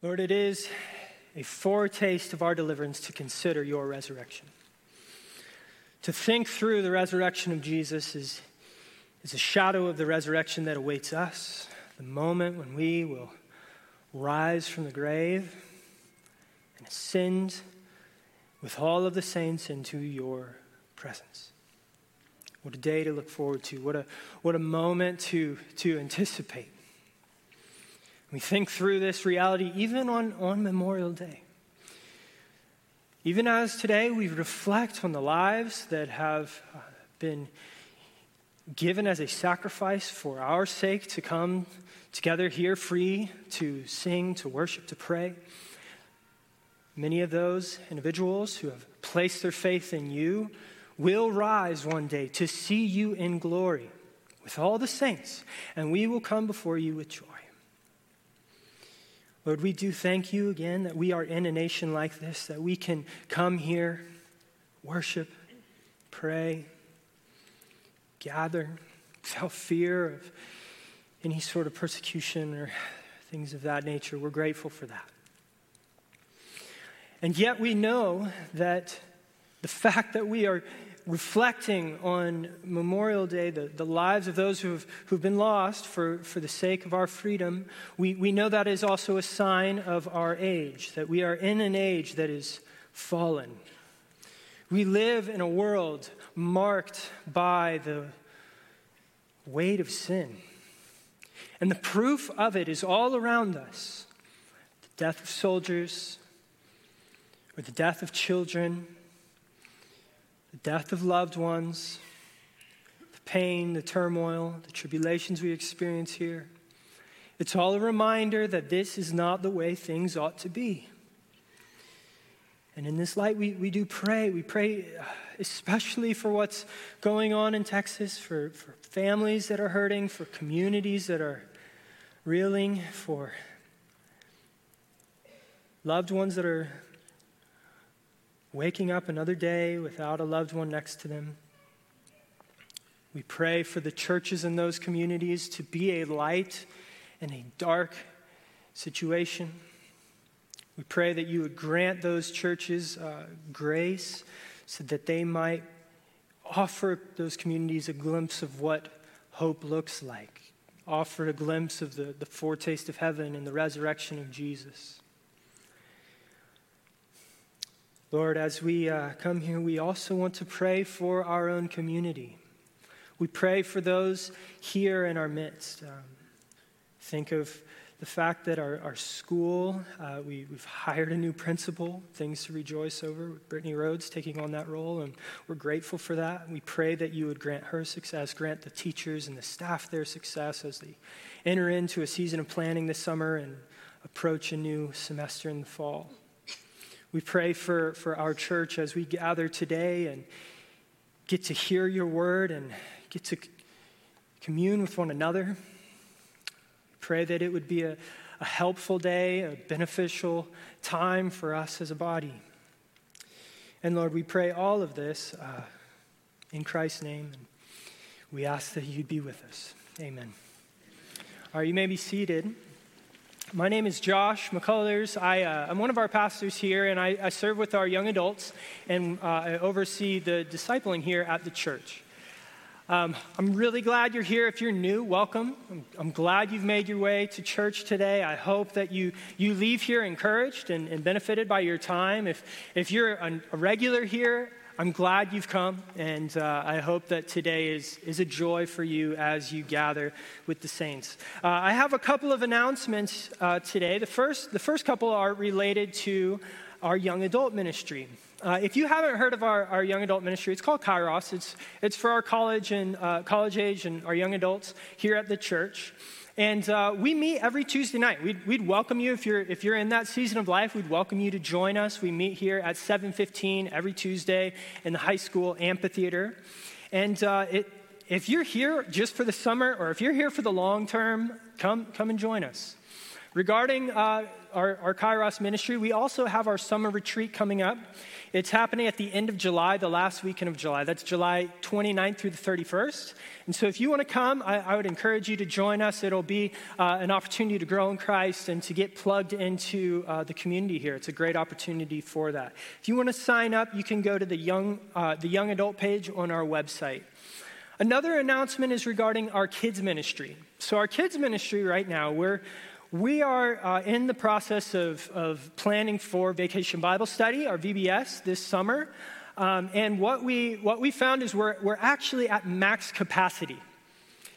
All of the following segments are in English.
Lord, it is a foretaste of our deliverance to consider your resurrection. To think through the resurrection of Jesus is, is a shadow of the resurrection that awaits us, the moment when we will rise from the grave and ascend with all of the saints into your presence. What a day to look forward to. What a, what a moment to, to anticipate. We think through this reality even on, on Memorial Day. Even as today we reflect on the lives that have uh, been given as a sacrifice for our sake to come together here free to sing, to worship, to pray. Many of those individuals who have placed their faith in you will rise one day to see you in glory with all the saints, and we will come before you with joy. Lord, we do thank you again that we are in a nation like this, that we can come here, worship, pray, gather without fear of any sort of persecution or things of that nature. We're grateful for that. And yet we know that the fact that we are reflecting on Memorial Day, the, the lives of those who've, who've been lost for, for the sake of our freedom, we, we know that is also a sign of our age, that we are in an age that is fallen. We live in a world marked by the weight of sin. And the proof of it is all around us the death of soldiers, or the death of children the death of loved ones, the pain, the turmoil, the tribulations we experience here. It's all a reminder that this is not the way things ought to be. And in this light, we, we do pray. We pray uh, especially for what's going on in Texas, for, for families that are hurting, for communities that are reeling, for loved ones that are waking up another day without a loved one next to them. We pray for the churches in those communities to be a light in a dark situation. We pray that you would grant those churches uh, grace so that they might offer those communities a glimpse of what hope looks like, offer a glimpse of the, the foretaste of heaven and the resurrection of Jesus. Lord, as we uh, come here, we also want to pray for our own community. We pray for those here in our midst. Um, think of the fact that our, our school, uh, we, have hired a new principal, things to rejoice over. Brittany Rhodes taking on that role, and we're grateful for that. We pray that you would grant her success, grant the teachers and the staff their success as they enter into a season of planning this summer and approach a new semester in the fall. We pray for, for our church as we gather today and get to hear your word and get to commune with one another. Pray that it would be a, a helpful day, a beneficial time for us as a body. And Lord, we pray all of this uh, in Christ's name, and we ask that you'd be with us. Amen. All right, you may be seated. My name is Josh McCullers. I, am uh, one of our pastors here, and I, I, serve with our young adults and uh, I oversee the discipling here at the church. Um, I'm really glad you're here. If you're new, welcome. I'm, I'm, glad you've made your way to church today. I hope that you, you leave here encouraged and, and benefited by your time. If, if you're a, a regular here, I'm glad you've come, and uh, I hope that today is, is a joy for you as you gather with the saints. Uh, I have a couple of announcements uh, today. The first, the first couple are related to our young adult ministry. Uh, if you haven't heard of our, our young adult ministry, it's called Kairos. It's, it's for our college and uh, college age and our young adults here at the church. And uh, we meet every Tuesday night. We'd, we'd, welcome you if you're, if you're in that season of life. We'd welcome you to join us. We meet here at 7:15 every Tuesday in the high school amphitheater. And uh, it, if you're here just for the summer, or if you're here for the long term, come come and join us. Regarding uh, our, our Kairos ministry, we also have our summer retreat coming up. It's happening at the end of July, the last weekend of July. That's July 29th through the 31st. And so if you want to come, I, I would encourage you to join us. It'll be uh, an opportunity to grow in Christ and to get plugged into uh, the community here. It's a great opportunity for that. If you want to sign up, you can go to the young, uh, the young adult page on our website. Another announcement is regarding our kids ministry. So our kids ministry right now, we're we are uh, in the process of, of planning for Vacation Bible Study, our VBS, this summer. Um, and what we, what we found is we're, we're actually at max capacity.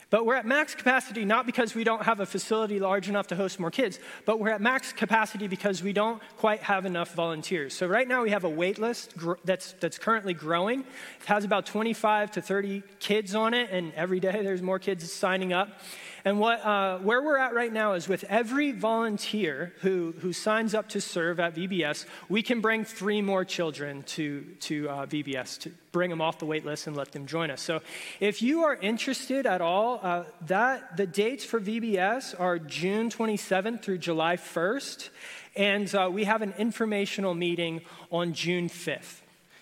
But we're at max capacity not because we don't have a facility large enough to host more kids, but we're at max capacity because we don't quite have enough volunteers. So right now we have a wait list gr- that's, that's currently growing. It has about 25 to 30 kids on it, and every day there's more kids signing up. And what, uh, where we're at right now is with every volunteer who, who signs up to serve at VBS, we can bring three more children to, to uh, VBS to bring them off the wait list and let them join us. So if you are interested at all, uh, that, the dates for VBS are June 27th through July 1st. And uh, we have an informational meeting on June 5th.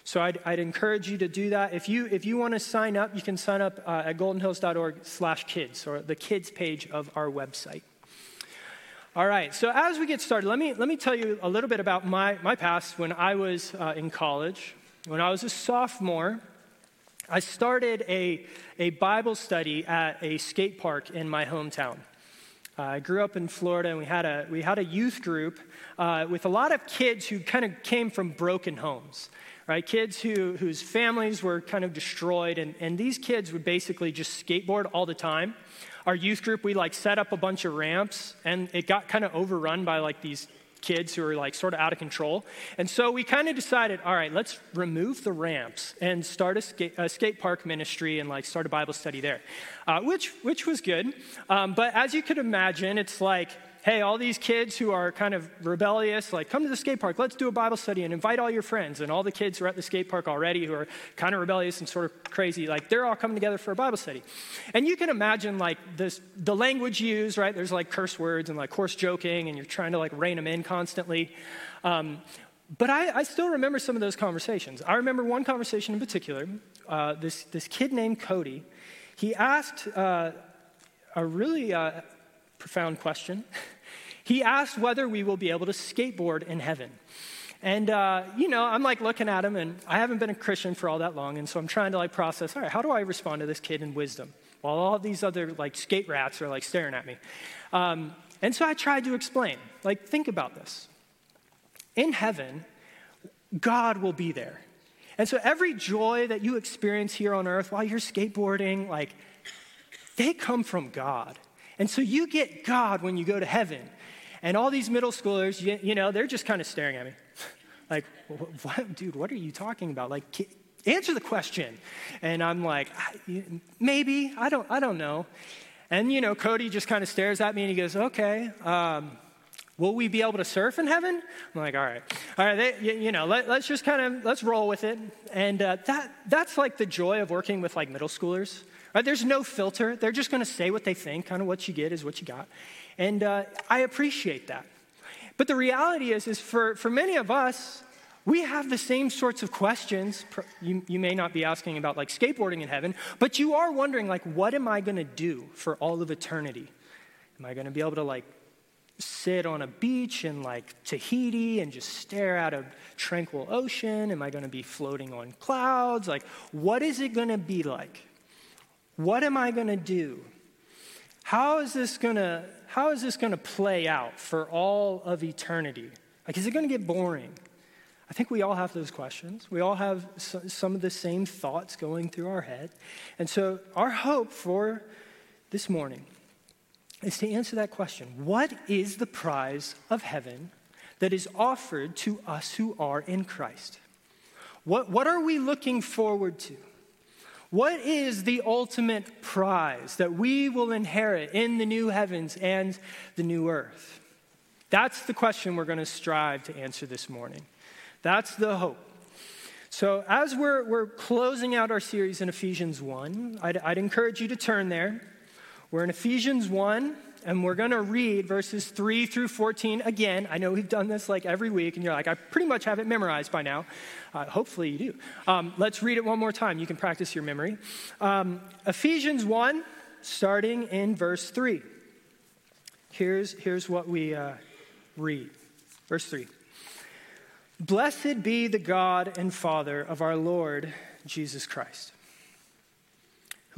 So I'd, I'd, encourage you to do that. If you, if you want to sign up, you can sign up uh, at goldenhills.org slash kids, or the kids page of our website. All right, so as we get started, let me, let me tell you a little bit about my, my past when I was uh, in college. When I was a sophomore, I started a, a Bible study at a skate park in my hometown. Uh, I grew up in Florida, and we had a, we had a youth group uh, with a lot of kids who kind of came from broken homes right? Kids who, whose families were kind of destroyed, and, and these kids would basically just skateboard all the time. Our youth group, we like set up a bunch of ramps, and it got kind of overrun by like these kids who were like sort of out of control. And so we kind of decided, all right, let's remove the ramps and start a skate, a skate park ministry and like start a Bible study there, uh, which, which was good. Um, but as you could imagine, it's like hey, all these kids who are kind of rebellious, like, come to the skate park, let's do a Bible study and invite all your friends. And all the kids who are at the skate park already who are kind of rebellious and sort of crazy, like, they're all coming together for a Bible study. And you can imagine, like, this, the language used, right? There's like curse words and like coarse joking, and you're trying to like rein them in constantly. Um, but I, I, still remember some of those conversations. I remember one conversation in particular. Uh, this, this kid named Cody, he asked uh, a really uh, profound question. He asked whether we will be able to skateboard in heaven. And, uh, you know, I'm like looking at him, and I haven't been a Christian for all that long, and so I'm trying to like process, all right, how do I respond to this kid in wisdom? While all these other like skate rats are like staring at me. Um, and so I tried to explain, like, think about this. In heaven, God will be there. And so every joy that you experience here on earth while you're skateboarding, like, they come from God. And so you get God when you go to heaven. And all these middle schoolers, you, you know, they're just kind of staring at me. like, what, dude, what are you talking about? Like, answer the question. And I'm like, maybe, I don't, I don't know. And, you know, Cody just kind of stares at me and he goes, okay, um, will we be able to surf in heaven? I'm like, all right, all right, they, you, know, let, us just kind of, let's roll with it. And uh, that, that's like the joy of working with like middle schoolers, right? There's no filter. They're just going to say what they think, kind of what you get is what you got. And uh, I appreciate that. But the reality is, is for, for many of us, we have the same sorts of questions. You, you may not be asking about like skateboarding in heaven, but you are wondering, like, what am I going to do for all of eternity? Am I going to be able to like sit on a beach in like Tahiti and just stare at a tranquil ocean? Am I going to be floating on clouds? Like, what is it going to be like? What am I going to do? How is this going to how is this going to play out for all of eternity? Like, is it going to get boring? I think we all have those questions. We all have some of the same thoughts going through our head. And so, our hope for this morning is to answer that question What is the prize of heaven that is offered to us who are in Christ? What, what are we looking forward to? What is the ultimate prize that we will inherit in the new heavens and the new earth? That's the question we're going to strive to answer this morning. That's the hope. So, as we're, we're closing out our series in Ephesians 1, I'd, I'd encourage you to turn there. We're in Ephesians 1, and we're going to read verses 3 through 14 again. I know we've done this like every week, and you're like, I pretty much have it memorized by now. Uh, hopefully you do. Um, let's read it one more time. You can practice your memory. Um, Ephesians 1, starting in verse 3. Here's, here's what we uh, read. Verse 3 Blessed be the God and Father of our Lord Jesus Christ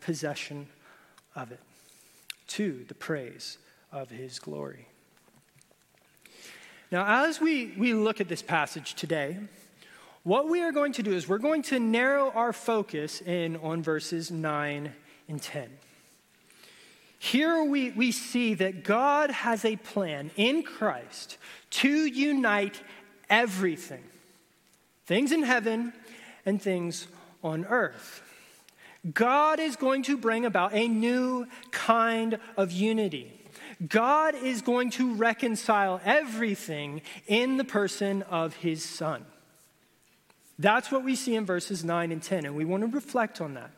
possession of it, to the praise of his glory. Now, as we, we look at this passage today, what we are going to do is we're going to narrow our focus in on verses 9 and 10. Here we, we see that God has a plan in Christ to unite everything things in heaven and things on earth. God is going to bring about a new kind of unity. God is going to reconcile everything in the person of his Son. That's what we see in verses 9 and 10, and we want to reflect on that.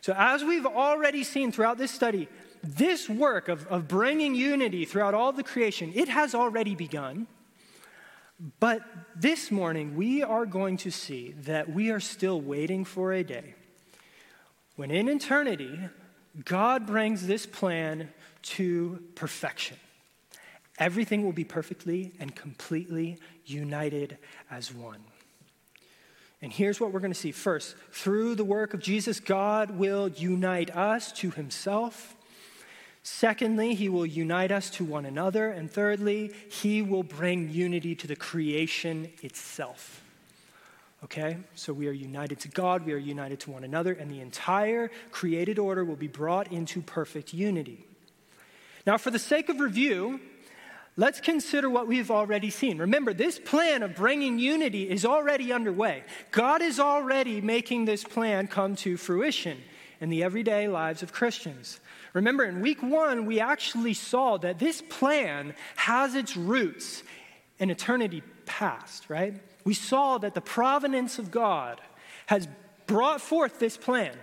So, as we've already seen throughout this study, this work of, of bringing unity throughout all the creation, it has already begun. But this morning, we are going to see that we are still waiting for a day when in eternity, God brings this plan to perfection. Everything will be perfectly and completely united as one. And here's what we're going to see. First, through the work of Jesus, God will unite us to himself. Secondly, he will unite us to one another. And thirdly, he will bring unity to the creation itself. Okay? So we are united to God, we are united to one another, and the entire created order will be brought into perfect unity. Now, for the sake of review, let's consider what we've already seen. Remember, this plan of bringing unity is already underway. God is already making this plan come to fruition in the everyday lives of Christians. Remember, in week one, we actually saw that this plan has its roots in eternity past, right? We saw that the providence of God has brought forth this plan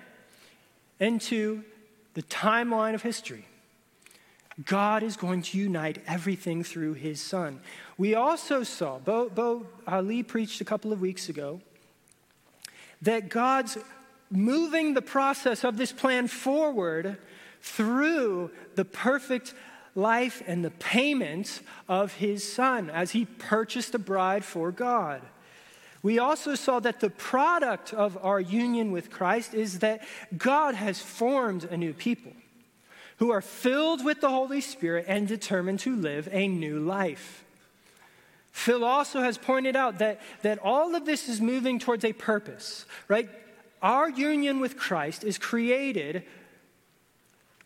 into the timeline of history. God is going to unite everything through his son. We also saw, Bo, Bo Ali preached a couple of weeks ago, that God's moving the process of this plan forward through the perfect life and the payment of his son as he purchased a bride for God. We also saw that the product of our union with Christ is that God has formed a new people who are filled with the Holy Spirit and determined to live a new life. Phil also has pointed out that, that all of this is moving towards a purpose, right? Our union with Christ is created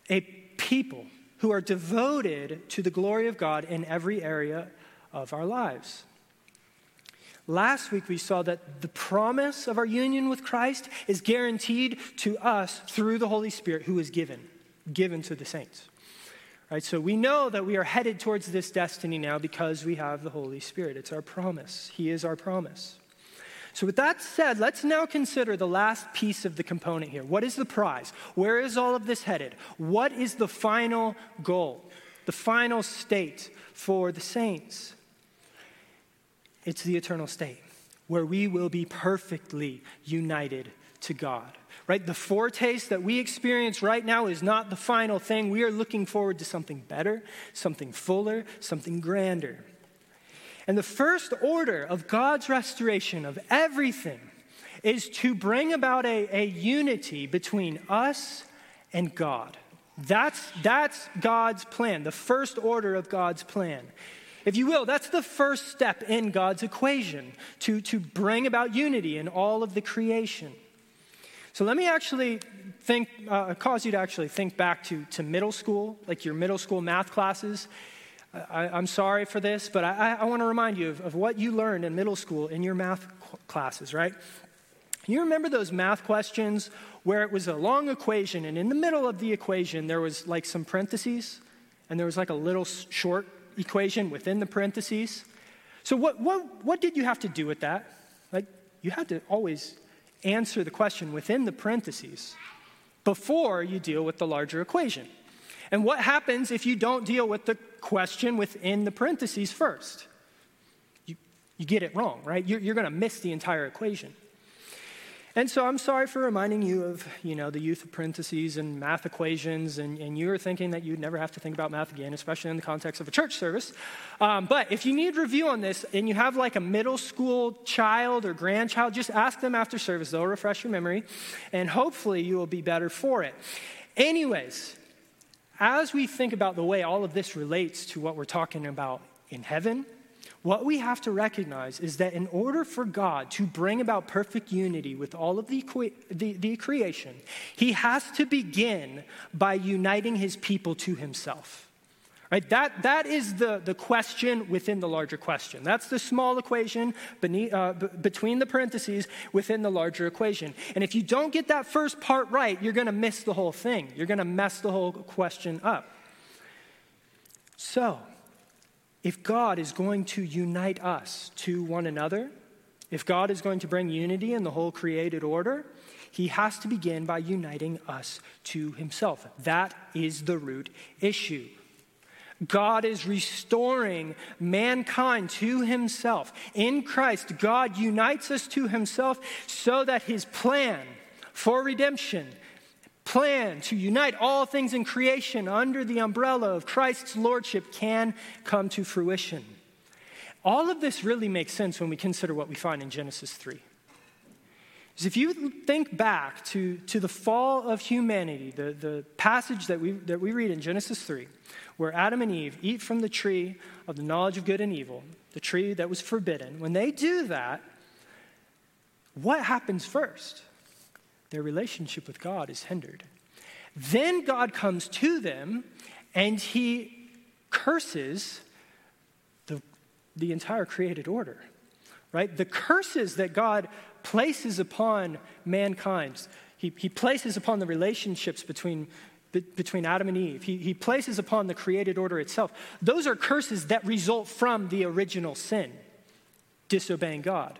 a people who are devoted to the glory of God in every area of our lives. Last week we saw that the promise of our union with Christ is guaranteed to us through the Holy Spirit who is given, given to the saints. Right? So we know that we are headed towards this destiny now because we have the Holy Spirit. It's our promise. He is our promise. So, with that said, let's now consider the last piece of the component here. What is the prize? Where is all of this headed? What is the final goal, the final state for the saints? It's the eternal state where we will be perfectly united to God. Right? The foretaste that we experience right now is not the final thing. We are looking forward to something better, something fuller, something grander. And the first order of God's restoration of everything is to bring about a, a unity between us and God. That's, that's God's plan, the first order of God's plan. If you will, that's the first step in God's equation to, to bring about unity in all of the creation. So let me actually think, uh, cause you to actually think back to, to middle school, like your middle school math classes. I, am sorry for this, but I, I want to remind you of, of, what you learned in middle school in your math classes, right? You remember those math questions where it was a long equation, and in the middle of the equation, there was like some parentheses, and there was like a little short equation within the parentheses. So, what, what, what did you have to do with that? Like, you had to always answer the question within the parentheses before you deal with the larger equation. And what happens if you don't deal with the question within the parentheses first? You, you get it wrong, right? You're, you're going to miss the entire equation. And so I'm sorry for reminding you of, you know, the youth of parentheses and math equations, and, and you were thinking that you'd never have to think about math again, especially in the context of a church service. Um, but if you need review on this and you have like a middle school child or grandchild, just ask them after service. They'll refresh your memory, and hopefully you will be better for it. Anyways, as we think about the way all of this relates to what we're talking about in heaven, what we have to recognize is that in order for God to bring about perfect unity with all of the, the, the, creation, he has to begin by uniting his people to himself. Right? That, that is the, the question within the larger question. That's the small equation beneath, uh, b- between the parentheses within the larger equation. And if you don't get that first part right, you're going to miss the whole thing. You're going to mess the whole question up. So, if God is going to unite us to one another, if God is going to bring unity in the whole created order, he has to begin by uniting us to himself. That is the root issue. God is restoring mankind to himself. In Christ, God unites us to himself so that his plan for redemption plan to unite all things in creation under the umbrella of Christ's lordship can come to fruition. All of this really makes sense when we consider what we find in Genesis 3. Because if you think back to, to the fall of humanity, the, the passage that we, that we read in Genesis 3, where Adam and Eve eat from the tree of the knowledge of good and evil, the tree that was forbidden, when they do that, what happens first? their relationship with God is hindered. Then God comes to them and he curses the, the entire created order, right? The curses that God places upon mankind, he, he places upon the relationships between, between Adam and Eve, he, he places upon the created order itself. Those are curses that result from the original sin, disobeying God.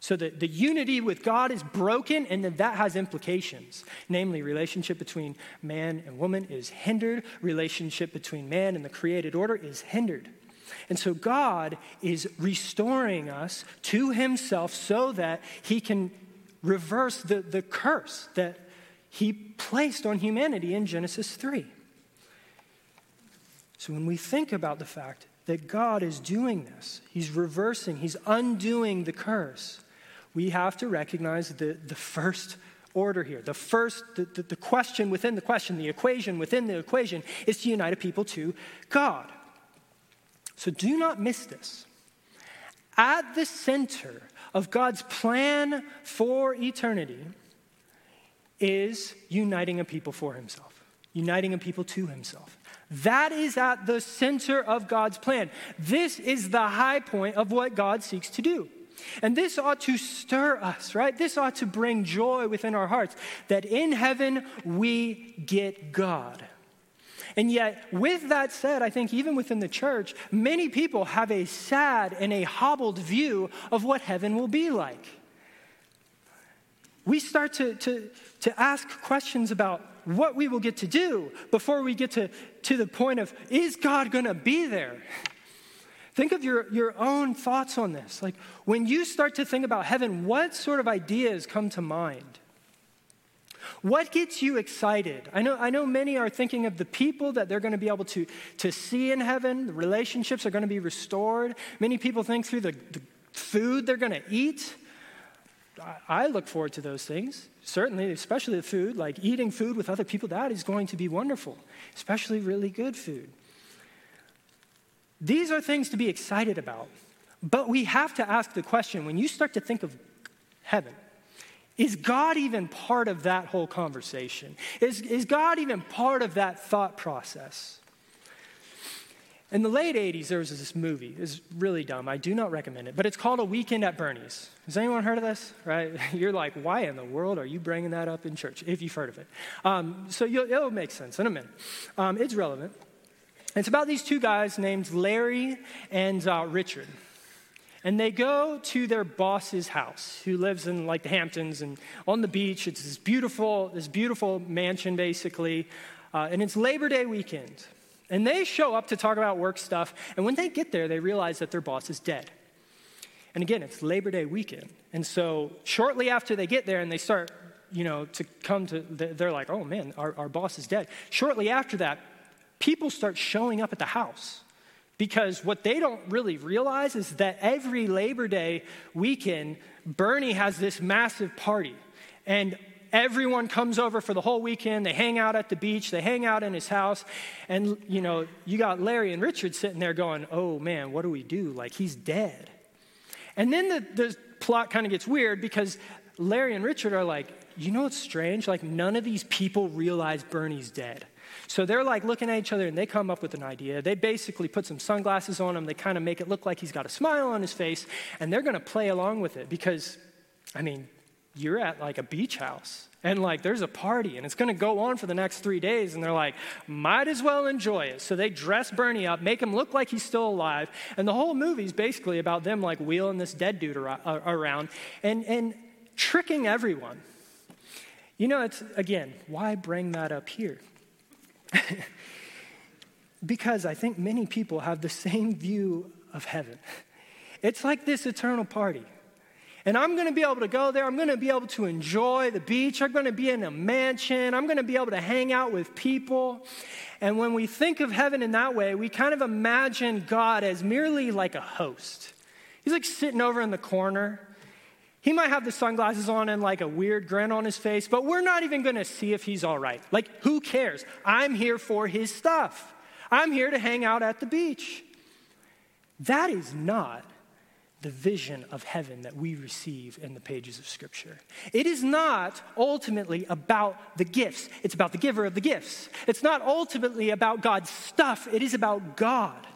So that the unity with God is broken, and then that has implications. Namely, relationship between man and woman is hindered, relationship between man and the created order is hindered. And so God is restoring us to himself so that he can reverse the, the curse that he placed on humanity in Genesis 3. So when we think about the fact that God is doing this, he's reversing, he's undoing the curse we have to recognize the, the first order here. The first, the, the, the question within the question, the equation within the equation is to unite a people to God. So do not miss this. At the center of God's plan for eternity is uniting a people for himself, uniting a people to himself. That is at the center of God's plan. This is the high point of what God seeks to do. And this ought to stir us, right? This ought to bring joy within our hearts that in heaven we get God. And yet, with that said, I think even within the church, many people have a sad and a hobbled view of what heaven will be like. We start to, to, to ask questions about what we will get to do before we get to, to the point of, is God going to be there? Think of your, your own thoughts on this. Like, when you start to think about heaven, what sort of ideas come to mind? What gets you excited? I know, I know many are thinking of the people that they're going to be able to, to see in heaven. The relationships are going to be restored. Many people think through the, the food they're going to eat. I, look forward to those things, certainly, especially the food. Like eating food with other people, that is going to be wonderful, especially really good food. These are things to be excited about. But we have to ask the question when you start to think of heaven, is God even part of that whole conversation? Is, is God even part of that thought process? In the late 80s, there was this movie. It's really dumb. I do not recommend it, but it's called A Weekend at Bernie's. Has anyone heard of this? Right? You're like, why in the world are you bringing that up in church? If you've heard of it. Um, so it'll make sense in a minute. Um, it's relevant. It's about these two guys named Larry and uh, Richard and they go to their boss's house who lives in like the hamptons and on the beach it's this beautiful this beautiful mansion basically uh, and it's labor day weekend and they show up to talk about work stuff and when they get there they realize that their boss is dead. And again it's labor day weekend. And so shortly after they get there and they start you know to come to they're like oh man our, our boss is dead. Shortly after that people start showing up at the house because what they don't really realize is that every Labor Day weekend, Bernie has this massive party. And everyone comes over for the whole weekend. They hang out at the beach, they hang out in his house. And, you know, you got Larry and Richard sitting there going, oh man, what do we do? Like, he's dead. And then the, the plot kind of gets weird because Larry and Richard are like, you know what's strange? Like, none of these people realize Bernie's dead. So they're like looking at each other and they come up with an idea. They basically put some sunglasses on him. They kind of make it look like he's got a smile on his face and they're going to play along with it because, I mean, you're at like a beach house and like there's a party and it's going to go on for the next three days and they're like might as well enjoy it so they dress bernie up make him look like he's still alive and the whole movie's basically about them like wheeling this dead dude uh, around and, and tricking everyone you know it's again why bring that up here because I think many people have the same view of heaven. It's like this eternal party. And I'm going to be able to go there. I'm going to be able to enjoy the beach. I'm going to be in a mansion. I'm going to be able to hang out with people. And when we think of heaven in that way, we kind of imagine God as merely like a host. He's like sitting over in the corner, he might have the sunglasses on and like a weird grin on his face, but we're not even gonna see if he's all right. Like, who cares? I'm here for his stuff. I'm here to hang out at the beach. That is not the vision of heaven that we receive in the pages of Scripture. It is not ultimately about the gifts, it's about the giver of the gifts. It's not ultimately about God's stuff, it is about God.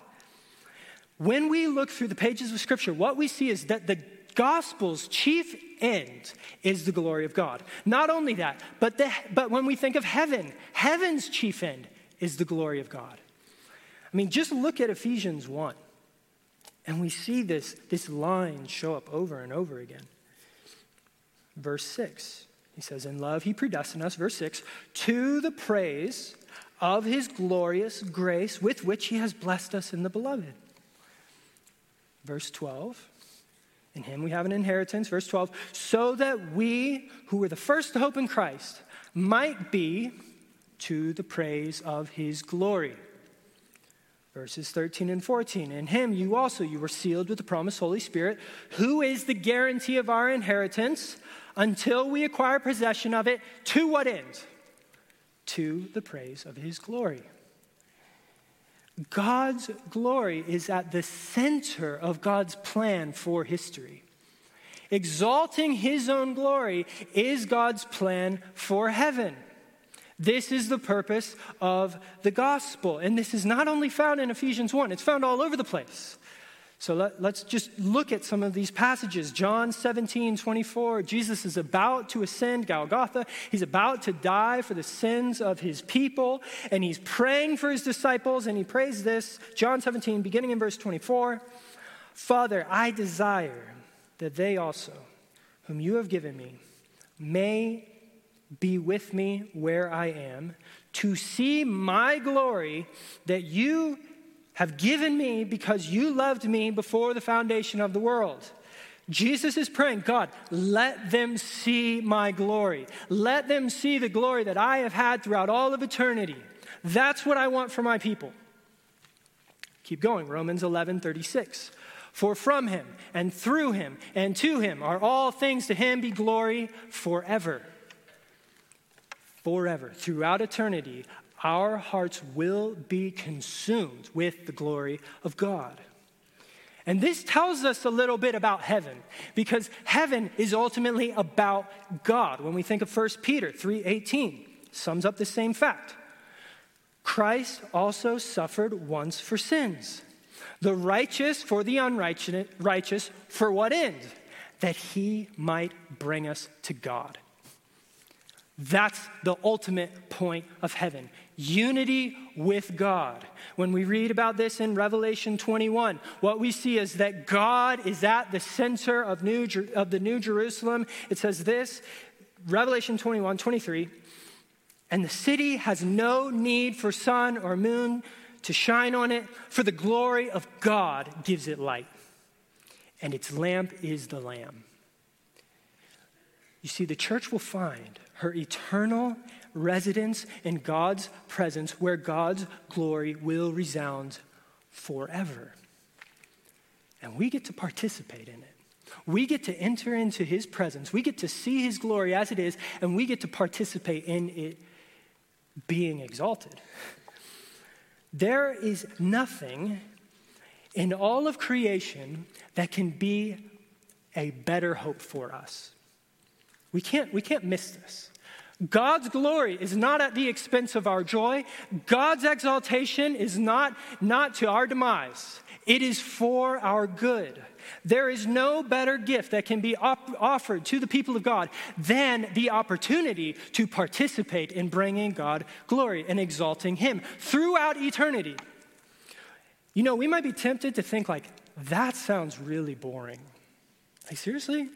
When we look through the pages of Scripture, what we see is that the gospel's chief end is the glory of God. Not only that, but, the, but when we think of heaven, heaven's chief end is the glory of God. I mean, just look at Ephesians 1, and we see this, this line show up over and over again. Verse 6, he says, In love, he predestined us, verse 6, to the praise of his glorious grace with which he has blessed us in the beloved. Verse 12, in him we have an inheritance, verse 12, so that we who were the first to hope in Christ might be to the praise of his glory. Verses 13 and 14. In him you also you were sealed with the promised Holy Spirit, who is the guarantee of our inheritance until we acquire possession of it. To what end? To the praise of his glory. God's glory is at the center of God's plan for history. Exalting his own glory is God's plan for heaven. This is the purpose of the gospel. And this is not only found in Ephesians 1, it's found all over the place. So let, us just look at some of these passages. John 17, 24, Jesus is about to ascend Golgotha. He's about to die for the sins of his people, and he's praying for his disciples, and he prays this John 17, beginning in verse 24 Father, I desire that they also, whom you have given me, may be with me where I am, to see my glory that you have given me because you loved me before the foundation of the world. Jesus is praying, God, let them see my glory. Let them see the glory that I have had throughout all of eternity. That's what I want for my people. Keep going, Romans 11 36. For from him and through him and to him are all things, to him be glory forever. Forever. Throughout eternity, our hearts will be consumed with the glory of God. And this tells us a little bit about heaven because heaven is ultimately about God. When we think of 1 Peter 3:18, sums up the same fact. Christ also suffered once for sins, the righteous for the unrighteous, righteous for what end? That he might bring us to God. That's the ultimate point of heaven unity with God. When we read about this in Revelation 21, what we see is that God is at the center of, New, of the New Jerusalem. It says this Revelation 21 23, and the city has no need for sun or moon to shine on it, for the glory of God gives it light, and its lamp is the Lamb. You see, the church will find her eternal residence in God's presence where God's glory will resound forever. And we get to participate in it. We get to enter into his presence. We get to see his glory as it is, and we get to participate in it being exalted. There is nothing in all of creation that can be a better hope for us. We can't, we can't miss this. God's glory is not at the expense of our joy. God's exaltation is not, not to our demise. It is for our good. There is no better gift that can be op- offered to the people of God than the opportunity to participate in bringing God glory and exalting Him throughout eternity. You know, we might be tempted to think, like, that sounds really boring. Like, seriously?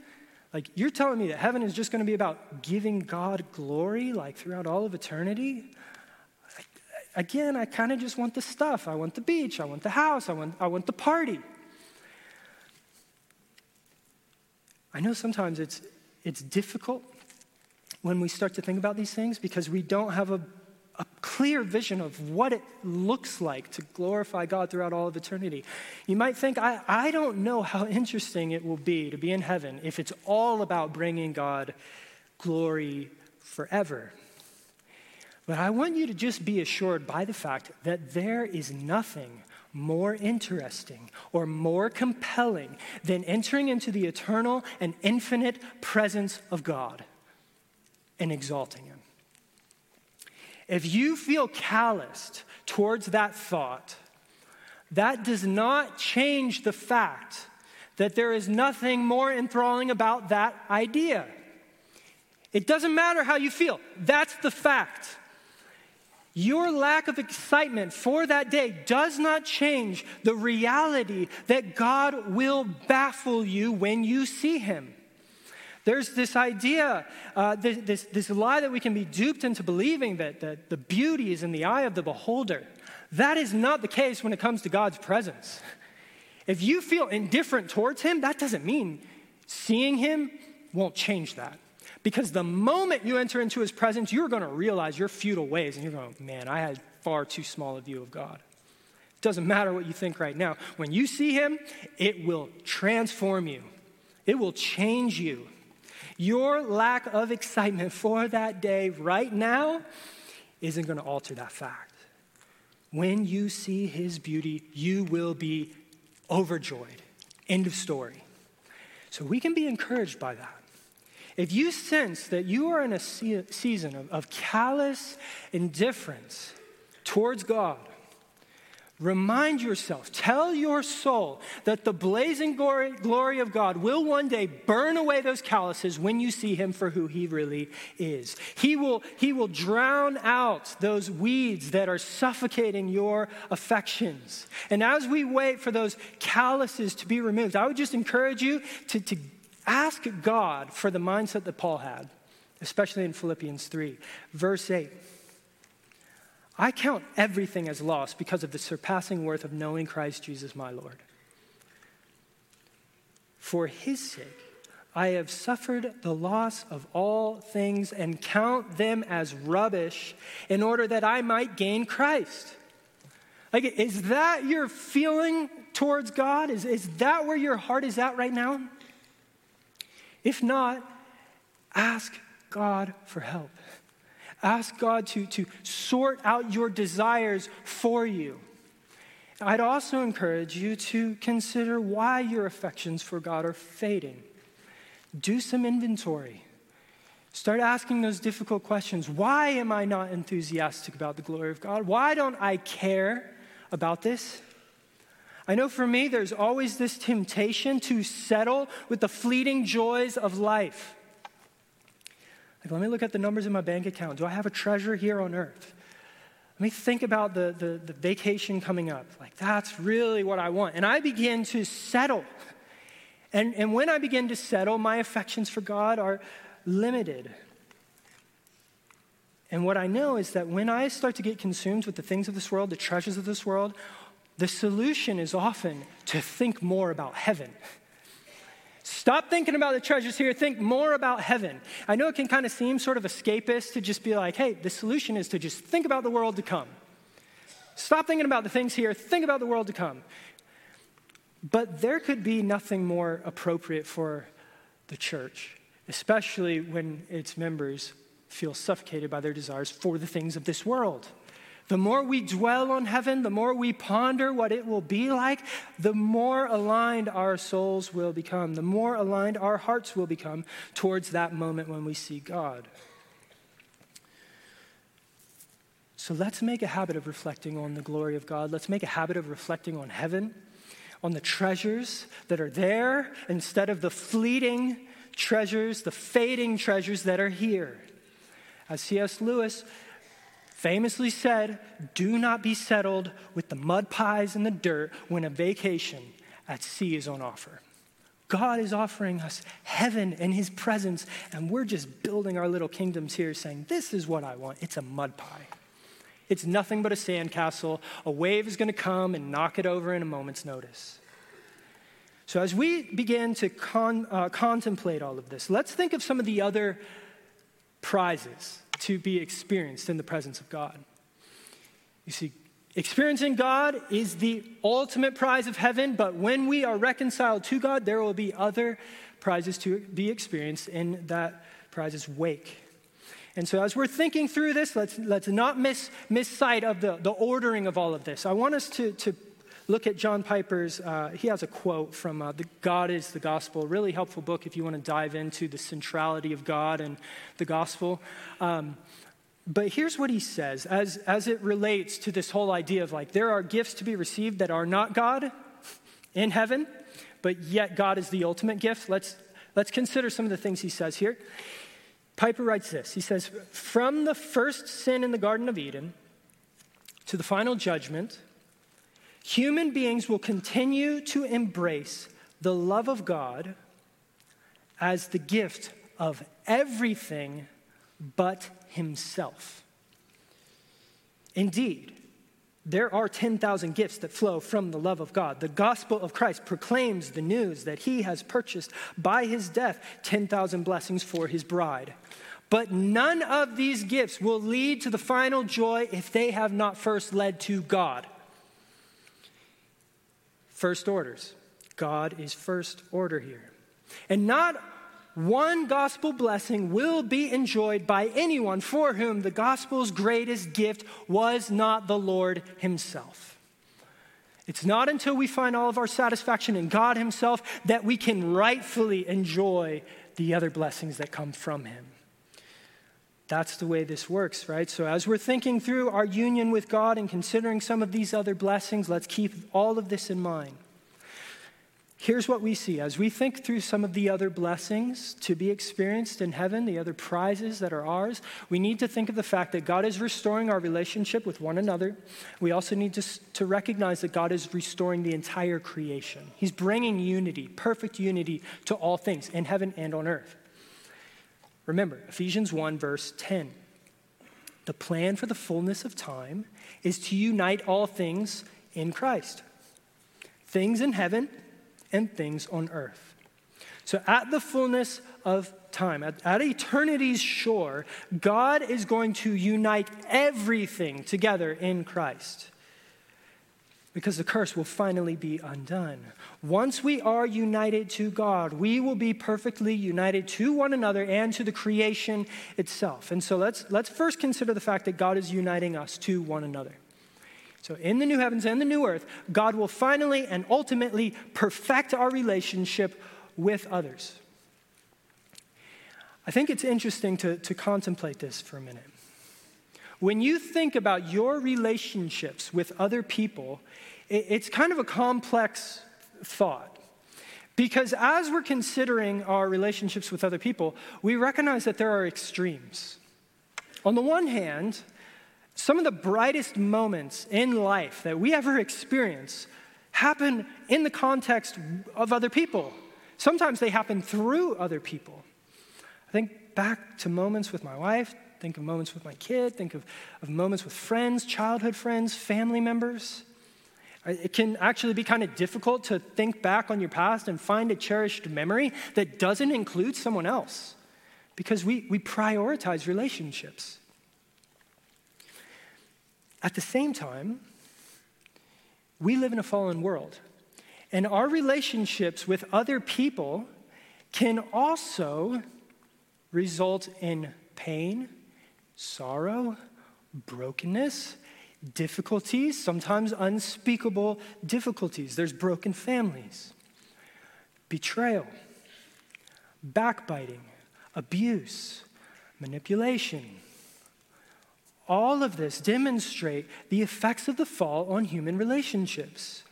Like, you're telling me that heaven is just going to be about giving God glory, like throughout all of eternity? Again, I kind of just want the stuff. I want the beach. I want the house. I want, I want the party. I know sometimes it's, it's difficult when we start to think about these things because we don't have a a clear vision of what it looks like to glorify God throughout all of eternity. You might think, I, I don't know how interesting it will be to be in heaven if it's all about bringing God glory forever. But I want you to just be assured by the fact that there is nothing more interesting or more compelling than entering into the eternal and infinite presence of God and exalting Him. If you feel calloused towards that thought, that does not change the fact that there is nothing more enthralling about that idea. It doesn't matter how you feel, that's the fact. Your lack of excitement for that day does not change the reality that God will baffle you when you see Him. There's this idea, uh, this, this, this, lie that we can be duped into believing that, that the beauty is in the eye of the beholder. That is not the case when it comes to God's presence. If you feel indifferent towards Him, that doesn't mean seeing Him won't change that. Because the moment you enter into His presence, you're going to realize your futile ways and you're going, man, I had far too small a view of God. It doesn't matter what you think right now. When you see Him, it will transform you, it will change you. Your lack of excitement for that day right now isn't going to alter that fact. When you see his beauty, you will be overjoyed. End of story. So we can be encouraged by that. If you sense that you are in a season of, callous indifference towards God, Remind yourself, tell your soul that the blazing glory, glory, of God will one day burn away those calluses when you see him for who he really is. He will, he will drown out those weeds that are suffocating your affections. And as we wait for those calluses to be removed, I would just encourage you to, to ask God for the mindset that Paul had, especially in Philippians 3, verse 8. I count everything as loss because of the surpassing worth of knowing Christ Jesus my Lord. For his sake, I have suffered the loss of all things and count them as rubbish in order that I might gain Christ. Like, is that your feeling towards God? Is, is that where your heart is at right now? If not, ask God for help. Ask God to, to sort out your desires for you. I'd also encourage you to consider why your affections for God are fading. Do some inventory. Start asking those difficult questions. Why am I not enthusiastic about the glory of God? Why don't I care about this? I know for me, there's always this temptation to settle with the fleeting joys of life. Like, let me look at the numbers in my bank account. Do I have a treasure here on earth? Let me think about the, the, the vacation coming up. Like, that's really what I want. And I begin to settle. And, and when I begin to settle, my affections for God are limited. And what I know is that when I start to get consumed with the things of this world, the treasures of this world, the solution is often to think more about heaven. Stop thinking about the treasures here, think more about heaven. I know it can kind of seem sort of escapist to just be like, hey, the solution is to just think about the world to come. Stop thinking about the things here, think about the world to come. But there could be nothing more appropriate for the church, especially when its members feel suffocated by their desires for the things of this world. The more we dwell on heaven, the more we ponder what it will be like, the more aligned our souls will become, the more aligned our hearts will become towards that moment when we see God. So let's make a habit of reflecting on the glory of God. Let's make a habit of reflecting on heaven, on the treasures that are there instead of the fleeting treasures, the fading treasures that are here. As C.S. Lewis famously said, Do not be settled with the mud pies and the dirt when a vacation at sea is on offer. God is offering us heaven and his presence, and we're just building our little kingdoms here saying, This is what I want. It's a mud pie. It's nothing but a sandcastle. A wave is going to come and knock it over in a moment's notice. So, as we begin to con- uh, contemplate all of this, let's think of some of the other prizes to be experienced in the presence of God. You see, experiencing God is the ultimate prize of heaven, but when we are reconciled to God, there will be other prizes to be experienced in that prize's wake. And so, as we're thinking through this, let's, let's not miss, miss sight of the, the ordering of all of this. I want us to, to look at John Piper's, uh, he has a quote from uh, the God is the Gospel, really helpful book if you want to dive into the centrality of God and the gospel. Um, but here's what he says as, as it relates to this whole idea of like, there are gifts to be received that are not God in heaven, but yet God is the ultimate gift. Let's, let's consider some of the things he says here. Piper writes this He says, From the first sin in the Garden of Eden to the final judgment, human beings will continue to embrace the love of God as the gift of everything but Himself. Indeed, there are 10,000 gifts that flow from the love of God. The gospel of Christ proclaims the news that He has purchased by His death 10,000 blessings for His bride. But none of these gifts will lead to the final joy if they have not first led to God. First orders. God is first order here. And not one gospel blessing will be enjoyed by anyone for whom the gospel's greatest gift was not the Lord Himself. It's not until we find all of our satisfaction in God Himself that we can rightfully enjoy the other blessings that come from Him. That's the way this works, right? So, as we're thinking through our union with God and considering some of these other blessings, let's keep all of this in mind. Here's what we see as we think through some of the other blessings to be experienced in heaven, the other prizes that are ours, we need to think of the fact that God is restoring our relationship with one another. We also need to, to recognize that God is restoring the entire creation. He's bringing unity, perfect unity, to all things in heaven and on earth. Remember, Ephesians 1, verse 10. The plan for the fullness of time is to unite all things in Christ things in heaven and things on earth. So, at the fullness of time, at, at, eternity's shore, God is going to unite everything together in Christ because the curse will finally be undone. Once we are united to God, we will be perfectly united to one another and to the creation itself. And so let's, let's first consider the fact that God is uniting us to one another. So, in the new heavens and the new earth, God will finally and ultimately perfect our relationship with others. I think it's interesting to, to contemplate this for a minute. When you think about your relationships with other people, it's kind of a complex thought. Because as we're considering our relationships with other people, we recognize that there are extremes. On the one hand, some of the brightest moments in life that we ever experience happen in the context of other people. Sometimes they happen through other people. I think back to moments with my wife, think of moments with my kid, think of, of moments with friends, childhood friends, family members. It can actually be kind of difficult to think back on your past and find a cherished memory that doesn't include someone else because we, we prioritize relationships. At the same time, we live in a fallen world, and our relationships with other people can also result in pain, sorrow, brokenness, difficulties, sometimes unspeakable difficulties. There's broken families, betrayal, backbiting, abuse, manipulation, all of this demonstrate the effects of the fall on human relationships.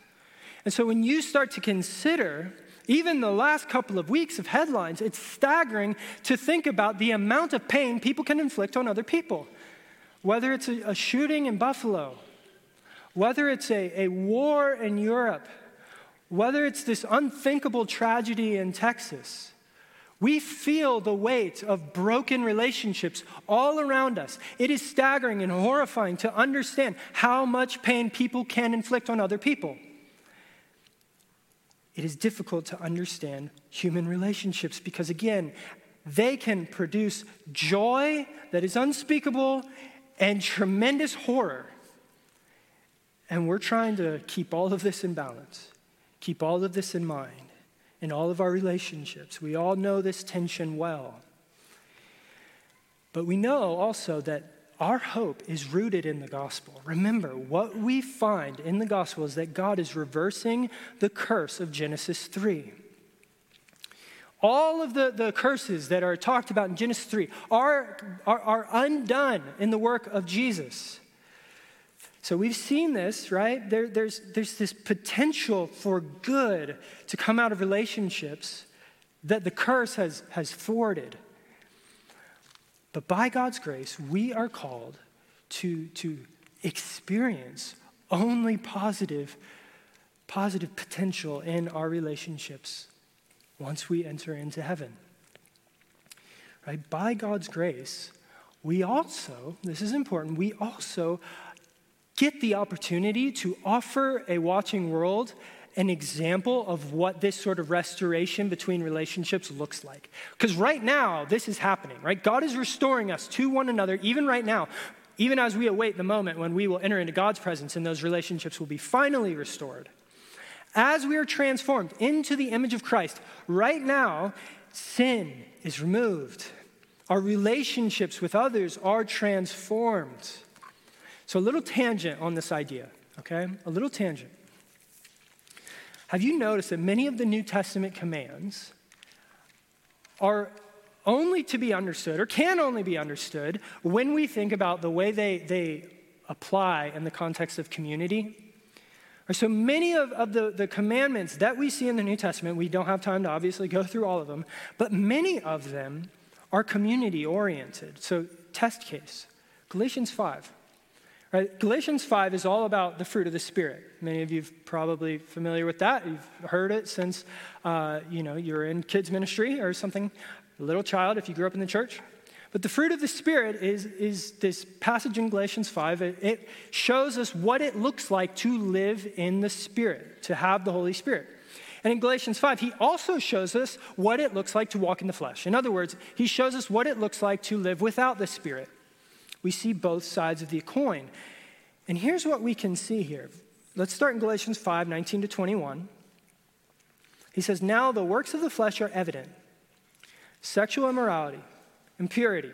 And so when you start to consider even the last couple of weeks of headlines, it's staggering to think about the amount of pain people can inflict on other people. Whether it's a, a shooting in Buffalo, whether it's a, a war in Europe, whether it's this unthinkable tragedy in Texas, we feel the weight of broken relationships all around us. It is staggering and horrifying to understand how much pain people can inflict on other people. It is difficult to understand human relationships because, again, they can produce joy that is unspeakable and tremendous horror. And we're trying to keep all of this in balance, keep all of this in mind in all of our relationships. We all know this tension well. But we know also that our hope is rooted in the gospel. Remember, what we find in the gospel is that God is reversing the curse of Genesis 3. All of the, the curses that are talked about in Genesis 3 are, are, are undone in the work of Jesus. So we've seen this, right? There, there's, there's this potential for good to come out of relationships that the curse has, has thwarted. But by God's grace, we are called to, to experience only positive, positive potential in our relationships once we enter into heaven. Right? By God's grace, we also, this is important, we also get the opportunity to offer a watching world an example of what this sort of restoration between relationships looks like. Because right now, this is happening, right? God is restoring us to one another, even right now, even as we await the moment when we will enter into God's presence and those relationships will be finally restored. As we are transformed into the image of Christ, right now, sin is removed. Our relationships with others are transformed. So, a little tangent on this idea, okay? A little tangent. Have you noticed that many of the New Testament commands are only to be understood, or can only be understood, when we think about the way they, they apply in the context of community. So many of, of the, the commandments that we see in the New Testament, we don't have time to obviously go through all of them, but many of them are community oriented. So, test case Galatians 5. Right? Galatians 5 is all about the fruit of the Spirit. Many of you probably familiar with that. You've heard it since uh, you know, you're in kids' ministry or something, a little child if you grew up in the church. But the fruit of the Spirit is, is this passage in Galatians 5. It, it shows us what it looks like to live in the Spirit, to have the Holy Spirit. And in Galatians 5, he also shows us what it looks like to walk in the flesh. In other words, he shows us what it looks like to live without the Spirit we see both sides of the coin. And here's what we can see here. Let's start in Galatians 5 19 to 21. He says, Now the works of the flesh are evident sexual immorality, impurity,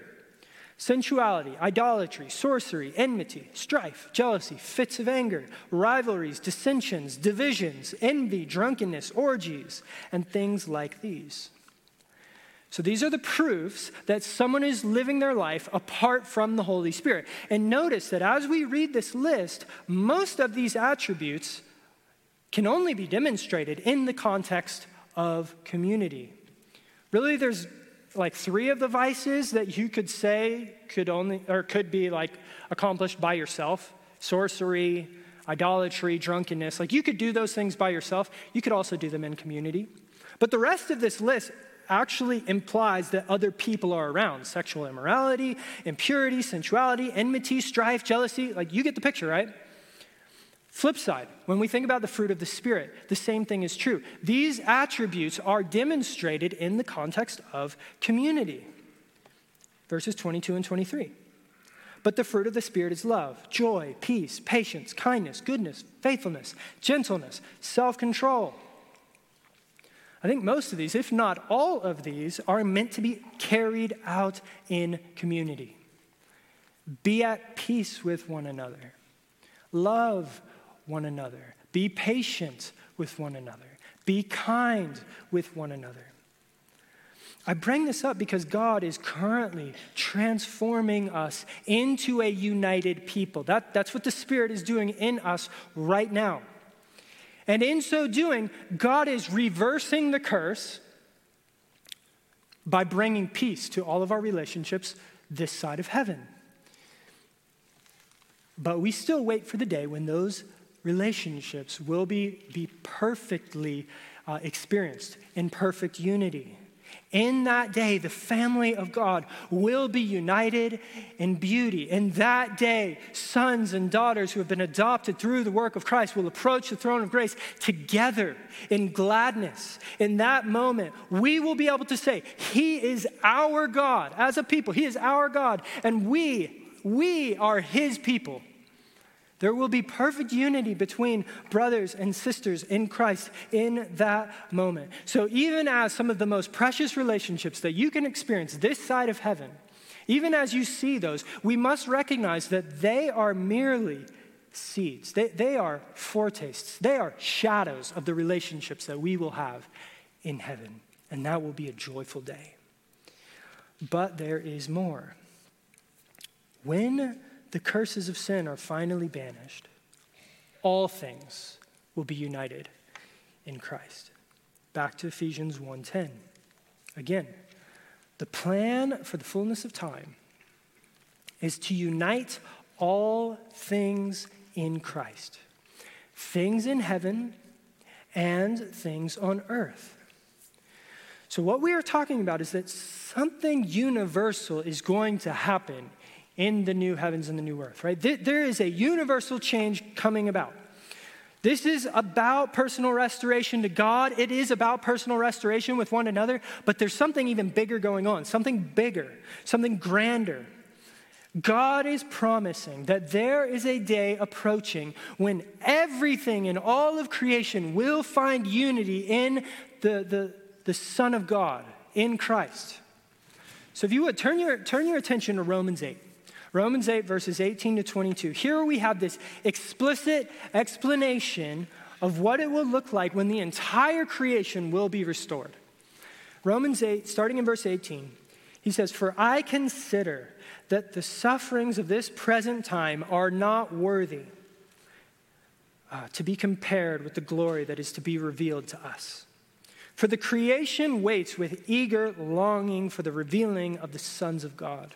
sensuality, idolatry, sorcery, enmity, strife, jealousy, fits of anger, rivalries, dissensions, divisions, envy, drunkenness, orgies, and things like these. So these are the proofs that someone is living their life apart from the Holy Spirit. And notice that as we read this list, most of these attributes can only be demonstrated in the context of community. Really, there's like three of the vices that you could say could only or could be like accomplished by yourself sorcery idolatry drunkenness like you could do those things by yourself you could also do them in community but the rest of this list actually implies that other people are around sexual immorality, impurity, sensuality, enmity, strife, jealousy. Like, you get the picture, right? Flip side, when we think about the fruit of the Spirit, the same thing is true. These attributes are demonstrated in the context of community. Verses 22 and 23. But the fruit of the Spirit is love, joy, peace, patience, kindness, goodness, faithfulness, gentleness, self control. I think most of these, if not all of these, are meant to be carried out in community. Be at peace with one another. Love one another. Be patient with one another. Be kind with one another. I bring this up because God is currently transforming us into a united people. That, that's what the Spirit is doing in us right now. And in so doing, God is reversing the curse by bringing peace to all of our relationships this side of heaven. But we still wait for the day when those relationships will be, be perfectly uh, experienced in perfect unity. In that day, the family of God will be united in beauty. In that day, sons and daughters who have been adopted through the work of Christ will approach the throne of grace together in gladness. In that moment, we will be able to say, He is our God as a people. He is our God, and we, we are His people. There will be perfect unity between brothers and sisters in Christ in that moment. So, even as some of the most precious relationships that you can experience this side of heaven, even as you see those, we must recognize that they are merely seeds. They, they are foretastes, they are shadows of the relationships that we will have in heaven. And that will be a joyful day. But there is more. When the curses of sin are finally banished, all things will be united in Christ. Back to Ephesians 1:10. Again, the plan for the fullness of time is to unite all things in Christ. Things in heaven and things on earth. So, what we are talking about is that something universal is going to happen in the new heavens and the new earth, right? There is a universal change coming about. This is about personal restoration to God. It is about personal restoration with one another, but there's something even bigger going on, something bigger, something grander. God is promising that there is a day approaching when everything in all of creation will find unity in the, the, the Son of God, in Christ. So if you would, turn your, turn your attention to Romans 8. Romans 8, verses 18 to 22. Here we have this explicit explanation of what it will look like when the entire creation will be restored. Romans 8, starting in verse 18, He says, For I consider that the sufferings of this present time are not worthy uh, to be compared with the glory that is to be revealed to us. For the creation waits with eager longing for the revealing of the sons of God.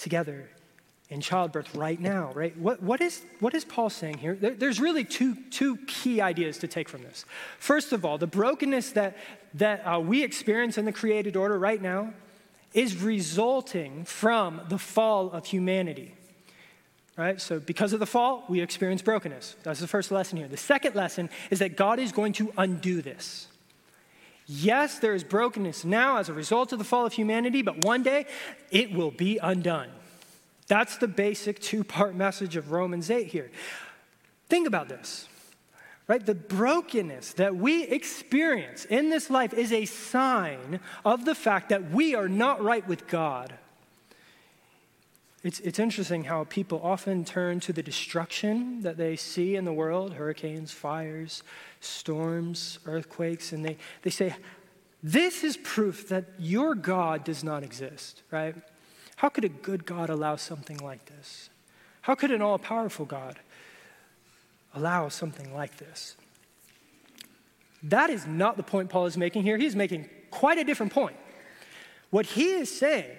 together in childbirth right now, right? What, what, is, what is Paul saying here? There, there's really two, two key ideas to take from this. First of all, the brokenness that, that uh, we experience in the created order right now is resulting from the fall of humanity. Right? So, because of the fall, we experience brokenness. That's the first lesson here. The second lesson is that God is going to undo this. Yes, there is brokenness now as a result of the fall of humanity, but one day it will be undone. That's the basic two part message of Romans 8 here. Think about this, right? The brokenness that we experience in this life is a sign of the fact that we are not right with God. It's, it's interesting how people often turn to the destruction that they see in the world hurricanes, fires, storms, earthquakes, and they, they say, This is proof that your God does not exist, right? How could a good God allow something like this? How could an all powerful God allow something like this? That is not the point Paul is making here. He's making quite a different point. What he is saying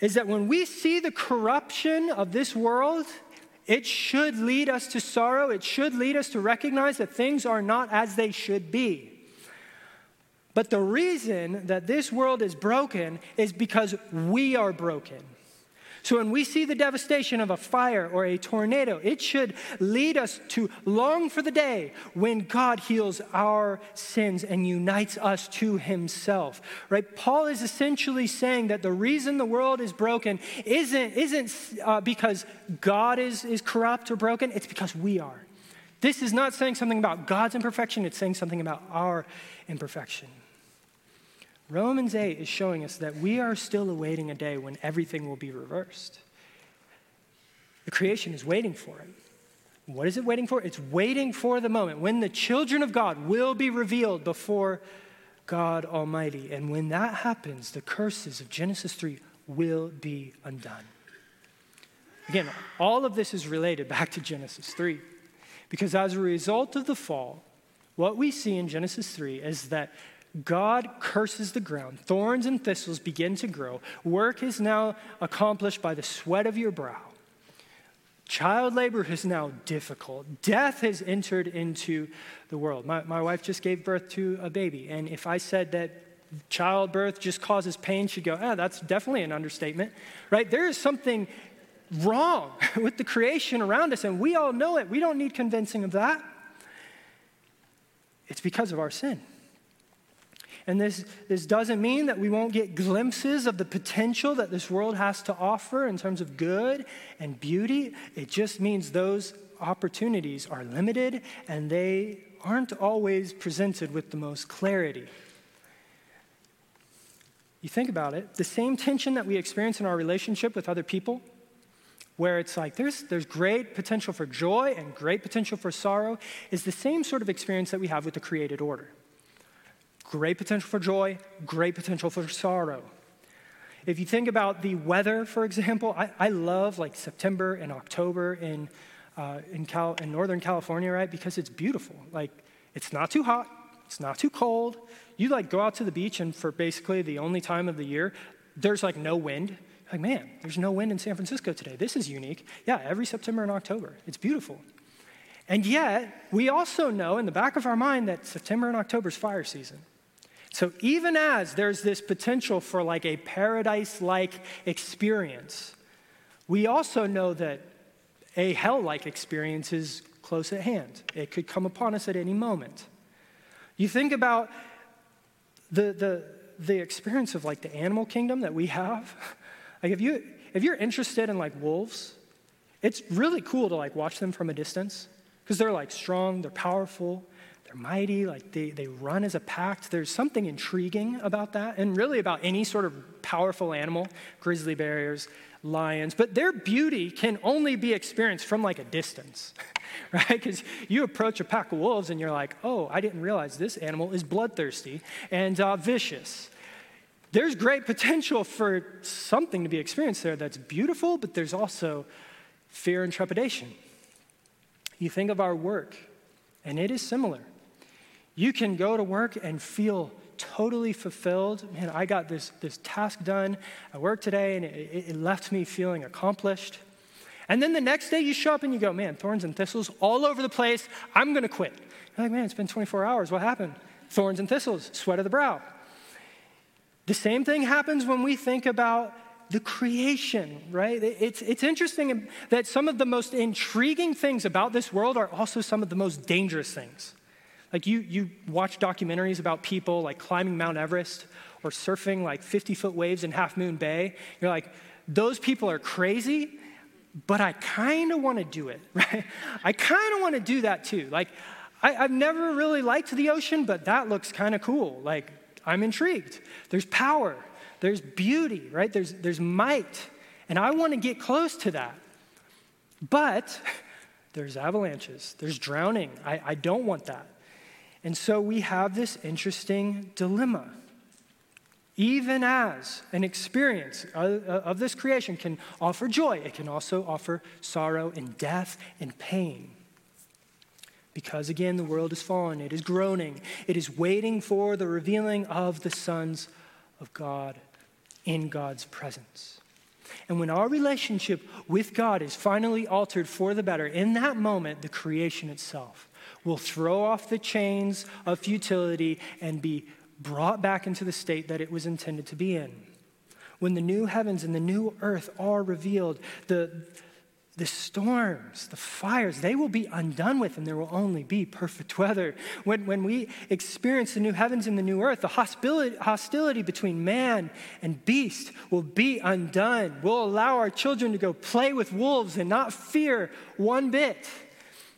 is that when we see the corruption of this world, it should lead us to sorrow. It should lead us to recognize that things are not as they should be. But the reason that this world is broken is because we are broken. So when we see the devastation of a fire or a tornado, it should lead us to long for the day when God heals our sins and unites us to himself. Right? Paul is essentially saying that the reason the world is broken isn't, isn't uh, because God is, is corrupt or broken, it's because we are. This is not saying something about God's imperfection, it's saying something about our imperfection. Romans 8 is showing us that we are still awaiting a day when everything will be reversed. The creation is waiting for it. What is it waiting for? It's waiting for the moment when the children of God will be revealed before God Almighty. And when that happens, the curses of Genesis 3 will be undone. Again, all of this is related back to Genesis 3. Because as a result of the fall, what we see in Genesis 3 is that God curses the ground. Thorns and thistles begin to grow. Work is now accomplished by the sweat of your brow. Child labor is now difficult. Death has entered into the world. My, my wife just gave birth to a baby. And if I said that childbirth just causes pain, she'd go, ah, that's definitely an understatement, right? There is something wrong with the creation around us, and we all know it. We don't need convincing of that. It's because of our sin. And this, this doesn't mean that we won't get glimpses of the potential that this world has to offer in terms of good and beauty. It just means those opportunities are limited and they aren't always presented with the most clarity. You think about it, the same tension that we experience in our relationship with other people, where it's like there's, there's great potential for joy and great potential for sorrow, is the same sort of experience that we have with the created order. Great potential for joy, great potential for sorrow. If you think about the weather, for example, I, I love like September and October in, uh, in, Cal, in Northern California, right? Because it's beautiful. Like, it's not too hot, it's not too cold. You like go out to the beach, and for basically the only time of the year, there's like no wind. Like, man, there's no wind in San Francisco today. This is unique. Yeah, every September and October. It's beautiful. And yet, we also know in the back of our mind that September and October is fire season. So even as there's this potential for like a paradise like experience, we also know that a hell like experience is close at hand. It could come upon us at any moment. You think about the, the, the experience of like the animal kingdom that we have, like if you if you're interested in like wolves, it's really cool to like watch them from a distance because they're like strong, they're powerful, mighty, like they, they run as a pack. There's something intriguing about that, and really about any sort of powerful animal, grizzly bears, lions, but their beauty can only be experienced from like a distance, right? Because you approach a pack of wolves and you're like, oh, I didn't realize this animal is bloodthirsty and uh, vicious. There's great potential for something to be experienced there that's beautiful, but there's also fear and trepidation. You think of our work, and it is similar. You can go to work and feel totally fulfilled. Man, I got this, this task done at work today, and it, it left me feeling accomplished. And then the next day you show up and you go, man, thorns and thistles all over the place. I'm going to quit. You're like, man, it's been 24 hours. What happened? Thorns and thistles, sweat of the brow. The same thing happens when we think about the creation, right? It's, it's interesting that some of the most intriguing things about this world are also some of the most dangerous things. Like you, you watch documentaries about people like climbing Mount Everest or surfing like 50 foot waves in Half Moon Bay. You're like, those people are crazy, but I kind of want to do it, right? I kind of want to do that too. Like, I, have never really liked the ocean, but that looks kind of cool. Like, I'm intrigued. There's power, there's beauty, right? There's, there's might. And I want to get close to that. But there's avalanches, there's drowning. I, I don't want that. And so we have this interesting dilemma. Even as an experience of this creation can offer joy, it can also offer sorrow and death and pain. Because again, the world is fallen, it is groaning, it is waiting for the revealing of the sons of God in God's presence. And when our relationship with God is finally altered for the better, in that moment, the creation itself will throw off the chains of futility and be brought back into the state that it was intended to be in. When the new heavens and the new earth are revealed, the, the storms, the fires, they will be undone with, and there will only be perfect weather. When, when we experience the new heavens and the new earth, the hostility, hostility between man and beast will be undone. We'll allow our children to go play with wolves and not fear one bit.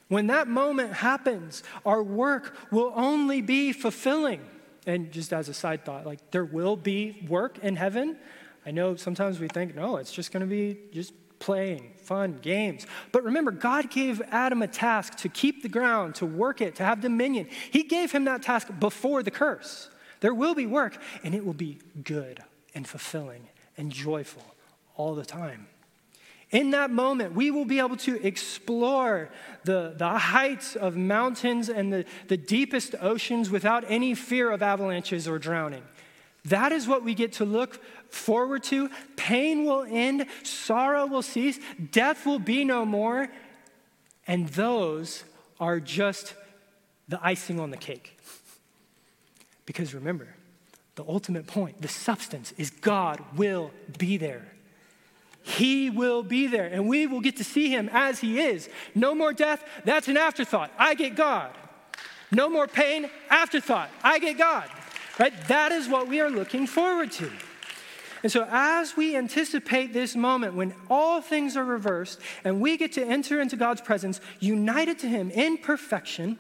When that moment happens, our work will only be fulfilling. And just as a side thought, like there will be work in heaven. I know sometimes we think, no, it's just going to be just playing, fun, games. But remember, God gave Adam a task to keep the ground, to work it, to have dominion. He gave him that task before the curse. There will be work, and it will be good and fulfilling and joyful all the time. In that moment, we will be able to explore the, the heights of mountains and the, the deepest oceans without any fear of avalanches or drowning. That is what we get to look forward to. Pain will end, sorrow will cease, death will be no more. And those are just the icing on the cake. Because remember, the ultimate point, the substance is God will be there. He will be there, and we will get to see him as he is. No more death, that's an afterthought. I get God. No more pain, afterthought. I get God. Right? That is what we are looking forward to. And so, as we anticipate this moment when all things are reversed and we get to enter into God's presence, united to Him in perfection,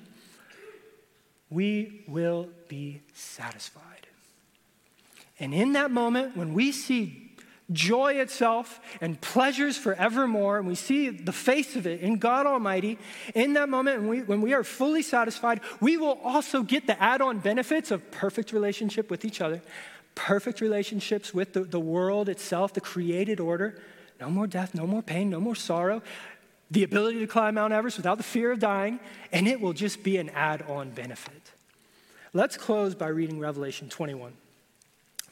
we will be satisfied. And in that moment, when we see joy itself and pleasures forevermore, and we see the face of it in God Almighty, in that moment when we, when we are fully satisfied, we will also get the add on benefits of perfect relationship with each other, perfect relationships with the, the world itself, the created order. No more death, no more pain, no more sorrow, the ability to climb Mount Everest without the fear of dying, and it will just be an add on benefit. Let's close by reading Revelation 21,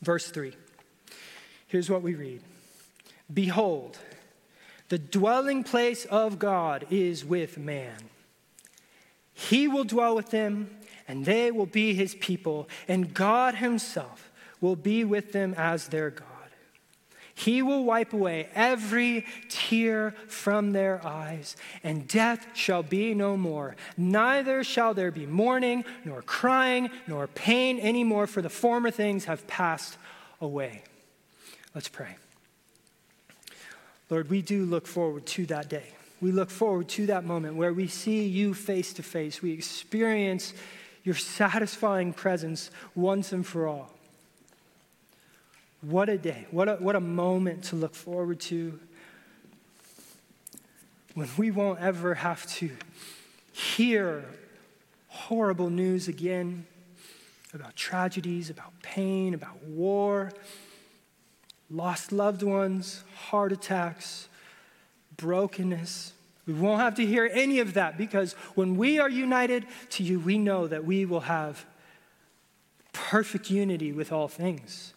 verse 3. Here's what we read Behold, the dwelling place of God is with man. He will dwell with them, and they will be his people, and God himself will be with them as their God. He will wipe away every tear from their eyes, and death shall be no more. Neither shall there be mourning, nor crying, nor pain anymore, for the former things have passed away. Let's pray. Lord, we do look forward to that day. We look forward to that moment where we see you face to face. We experience your satisfying presence once and for all. What a day. What a, what a moment to look forward to when we won't ever have to hear horrible news again about tragedies, about pain, about war, lost loved ones, heart attacks, brokenness. We won't have to hear any of that because when we are united to you, we know that we will have perfect unity with all things.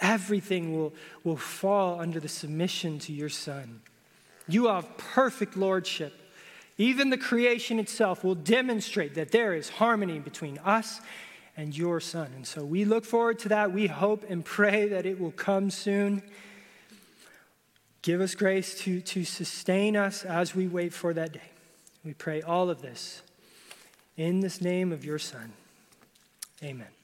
Everything will, will fall under the submission to your Son. You have perfect lordship. Even the creation itself will demonstrate that there is harmony between us and your Son. And so we look forward to that. We hope and pray that it will come soon. Give us grace to, to sustain us as we wait for that day. We pray all of this in this name of your Son. Amen.